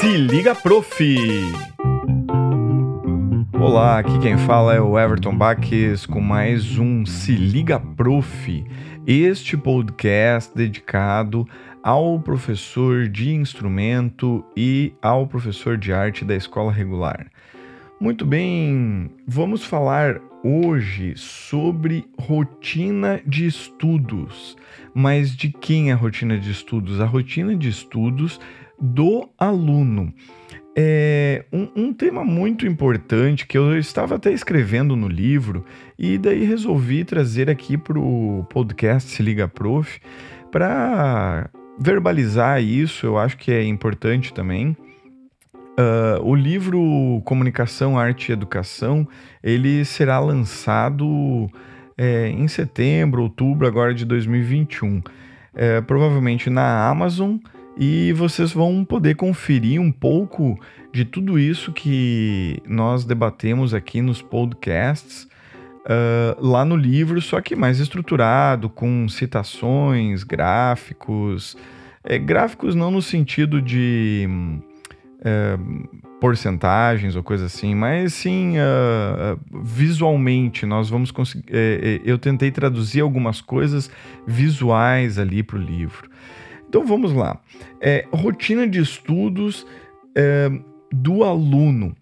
Se liga, prof! Olá, aqui quem fala é o Everton Baques com mais um Se Liga Prof, este podcast dedicado ao professor de instrumento e ao professor de arte da escola regular. Muito bem, vamos falar hoje sobre rotina de estudos. Mas de quem é a rotina de estudos? A rotina de estudos do aluno. É um, um, tema muito importante que eu estava até escrevendo no livro e daí resolvi trazer aqui para o podcast Se Liga Prof para verbalizar isso. Eu acho que é importante também. Uh, o livro Comunicação, Arte e Educação ele será lançado é, em setembro, outubro agora de 2021, é, provavelmente na Amazon e vocês vão poder conferir um pouco de tudo isso que nós debatemos aqui nos podcasts uh, lá no livro, só que mais estruturado, com citações, gráficos, é, gráficos não no sentido de é, porcentagens ou coisa assim, mas sim uh, visualmente nós vamos conseguir. É, eu tentei traduzir algumas coisas visuais ali para o livro. Então vamos lá. É, rotina de estudos é, do aluno.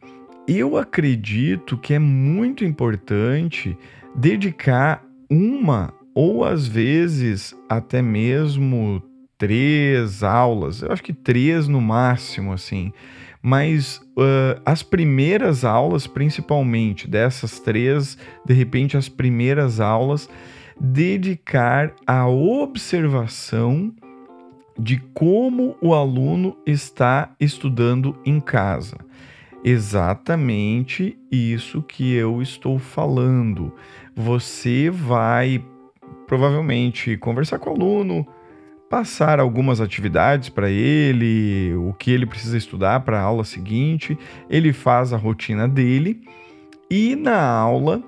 Eu acredito que é muito importante dedicar uma ou às vezes até mesmo três aulas, eu acho que três no máximo, assim. Mas uh, as primeiras aulas, principalmente dessas três, de repente as primeiras aulas, dedicar a observação de como o aluno está estudando em casa. Exatamente isso que eu estou falando. Você vai provavelmente conversar com o aluno, passar algumas atividades para ele, o que ele precisa estudar para a aula seguinte, ele faz a rotina dele e na aula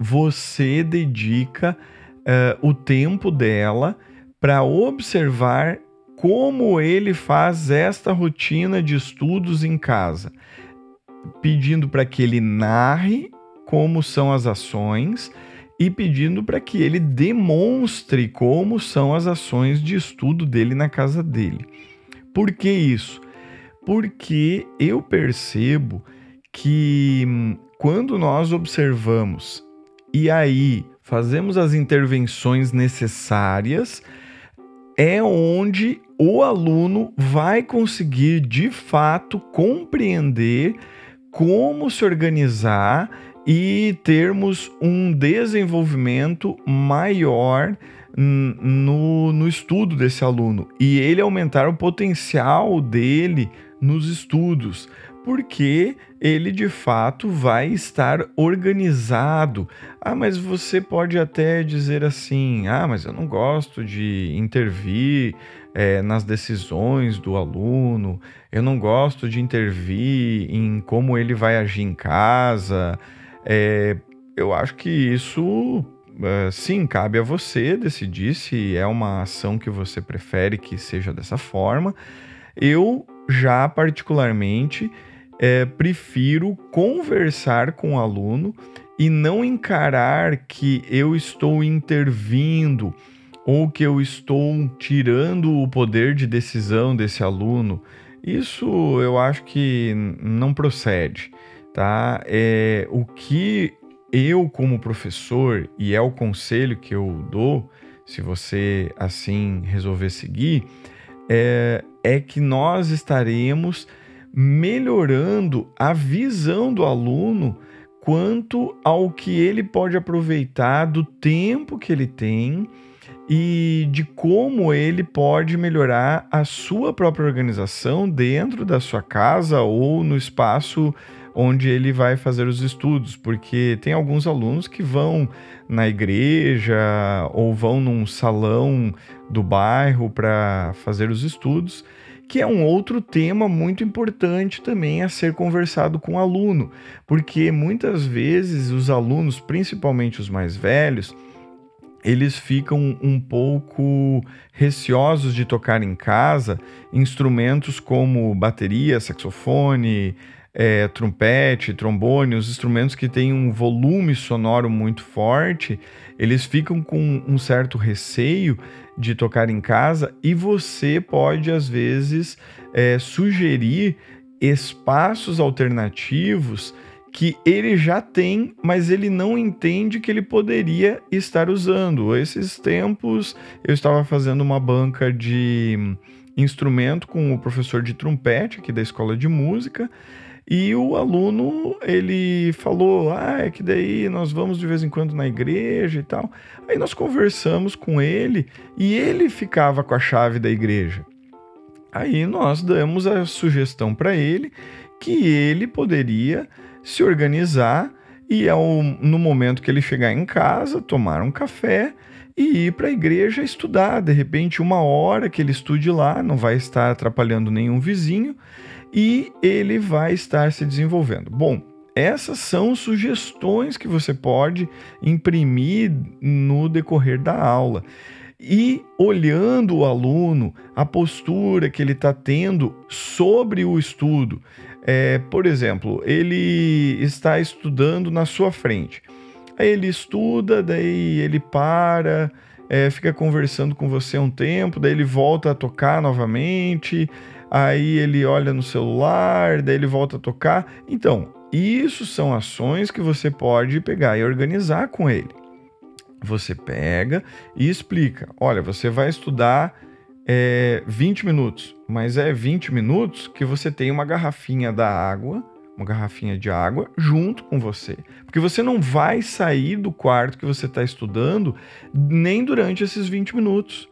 você dedica uh, o tempo dela para observar como ele faz esta rotina de estudos em casa, pedindo para que ele narre como são as ações e pedindo para que ele demonstre como são as ações de estudo dele na casa dele. Por que isso? Porque eu percebo que hum, quando nós observamos e aí fazemos as intervenções necessárias, é onde o aluno vai conseguir de fato compreender como se organizar e termos um desenvolvimento maior no, no estudo desse aluno. E ele aumentar o potencial dele nos estudos, porque ele de fato vai estar organizado. Ah, mas você pode até dizer assim: ah, mas eu não gosto de intervir é, nas decisões do aluno, eu não gosto de intervir em como ele vai agir em casa. É, eu acho que isso, é, sim, cabe a você decidir se é uma ação que você prefere que seja dessa forma. Eu já, particularmente, é, prefiro conversar com o aluno e não encarar que eu estou intervindo ou que eu estou tirando o poder de decisão desse aluno. Isso eu acho que não procede tá? É, o que eu, como professor, e é o conselho que eu dou, se você assim resolver seguir, é, é que nós estaremos melhorando a visão do aluno quanto ao que ele pode aproveitar do tempo que ele tem e de como ele pode melhorar a sua própria organização dentro da sua casa ou no espaço onde ele vai fazer os estudos, porque tem alguns alunos que vão na igreja ou vão num salão do bairro para fazer os estudos, que é um outro tema muito importante também a ser conversado com o aluno, porque muitas vezes os alunos, principalmente os mais velhos, eles ficam um pouco receosos de tocar em casa instrumentos como bateria, saxofone, é, trompete, trombone, os instrumentos que têm um volume sonoro muito forte, eles ficam com um certo receio de tocar em casa e você pode, às vezes, é, sugerir espaços alternativos que ele já tem, mas ele não entende que ele poderia estar usando. Esses tempos eu estava fazendo uma banca de instrumento com o professor de trompete aqui da escola de música. E o aluno, ele falou: "Ah, é que daí nós vamos de vez em quando na igreja e tal". Aí nós conversamos com ele e ele ficava com a chave da igreja. Aí nós damos a sugestão para ele que ele poderia se organizar e ao, no momento que ele chegar em casa, tomar um café e ir para a igreja estudar. De repente, uma hora que ele estude lá, não vai estar atrapalhando nenhum vizinho e ele vai estar se desenvolvendo. Bom, essas são sugestões que você pode imprimir no decorrer da aula. E olhando o aluno, a postura que ele está tendo sobre o estudo, é, por exemplo, ele está estudando na sua frente. Aí ele estuda, daí ele para, é, fica conversando com você um tempo, daí ele volta a tocar novamente, aí ele olha no celular, daí ele volta a tocar. Então, isso são ações que você pode pegar e organizar com ele. Você pega e explica: olha, você vai estudar é 20 minutos, mas é 20 minutos que você tem uma garrafinha da água, uma garrafinha de água junto com você. Porque você não vai sair do quarto que você está estudando nem durante esses 20 minutos.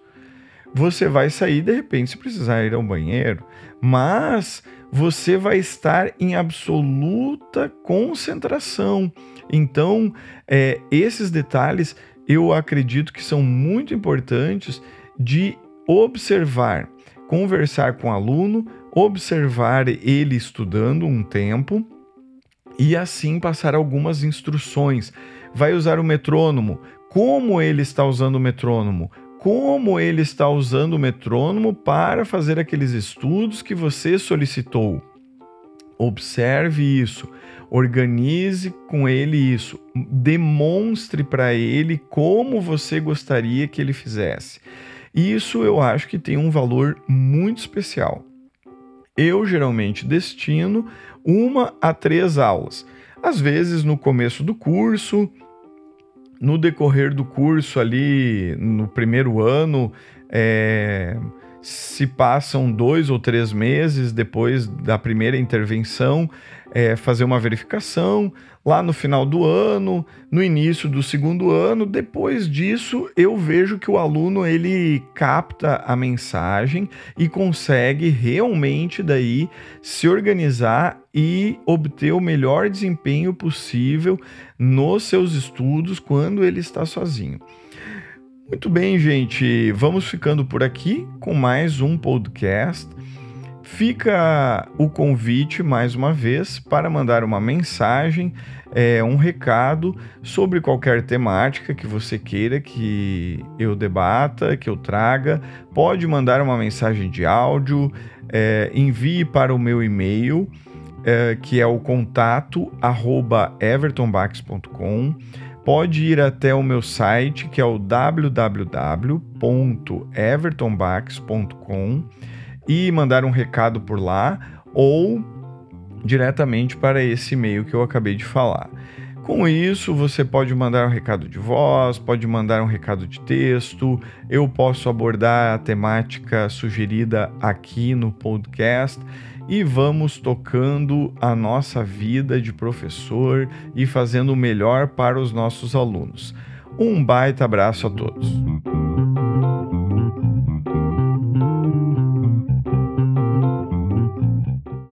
Você vai sair de repente se precisar ir ao banheiro, mas você vai estar em absoluta concentração. Então, é, esses detalhes eu acredito que são muito importantes de observar, conversar com o aluno, observar ele estudando um tempo e assim passar algumas instruções. Vai usar o metrônomo, como ele está usando o metrônomo, como ele está usando o metrônomo para fazer aqueles estudos que você solicitou. Observe isso, organize com ele isso, demonstre para ele como você gostaria que ele fizesse. Isso eu acho que tem um valor muito especial. Eu geralmente destino uma a três aulas. Às vezes no começo do curso, no decorrer do curso ali, no primeiro ano, é, se passam dois ou três meses depois da primeira intervenção, é, fazer uma verificação lá no final do ano, no início do segundo ano. Depois disso, eu vejo que o aluno ele capta a mensagem e consegue realmente daí se organizar e obter o melhor desempenho possível nos seus estudos quando ele está sozinho. Muito bem, gente, vamos ficando por aqui com mais um podcast. Fica o convite mais uma vez para mandar uma mensagem, é, um recado sobre qualquer temática que você queira que eu debata, que eu traga. Pode mandar uma mensagem de áudio, é, envie para o meu e-mail, é, que é o contato arroba evertonbax.com. Pode ir até o meu site, que é o www.evertonbax.com e mandar um recado por lá ou diretamente para esse e-mail que eu acabei de falar. Com isso, você pode mandar um recado de voz, pode mandar um recado de texto. Eu posso abordar a temática sugerida aqui no podcast e vamos tocando a nossa vida de professor e fazendo o melhor para os nossos alunos. Um baita abraço a todos.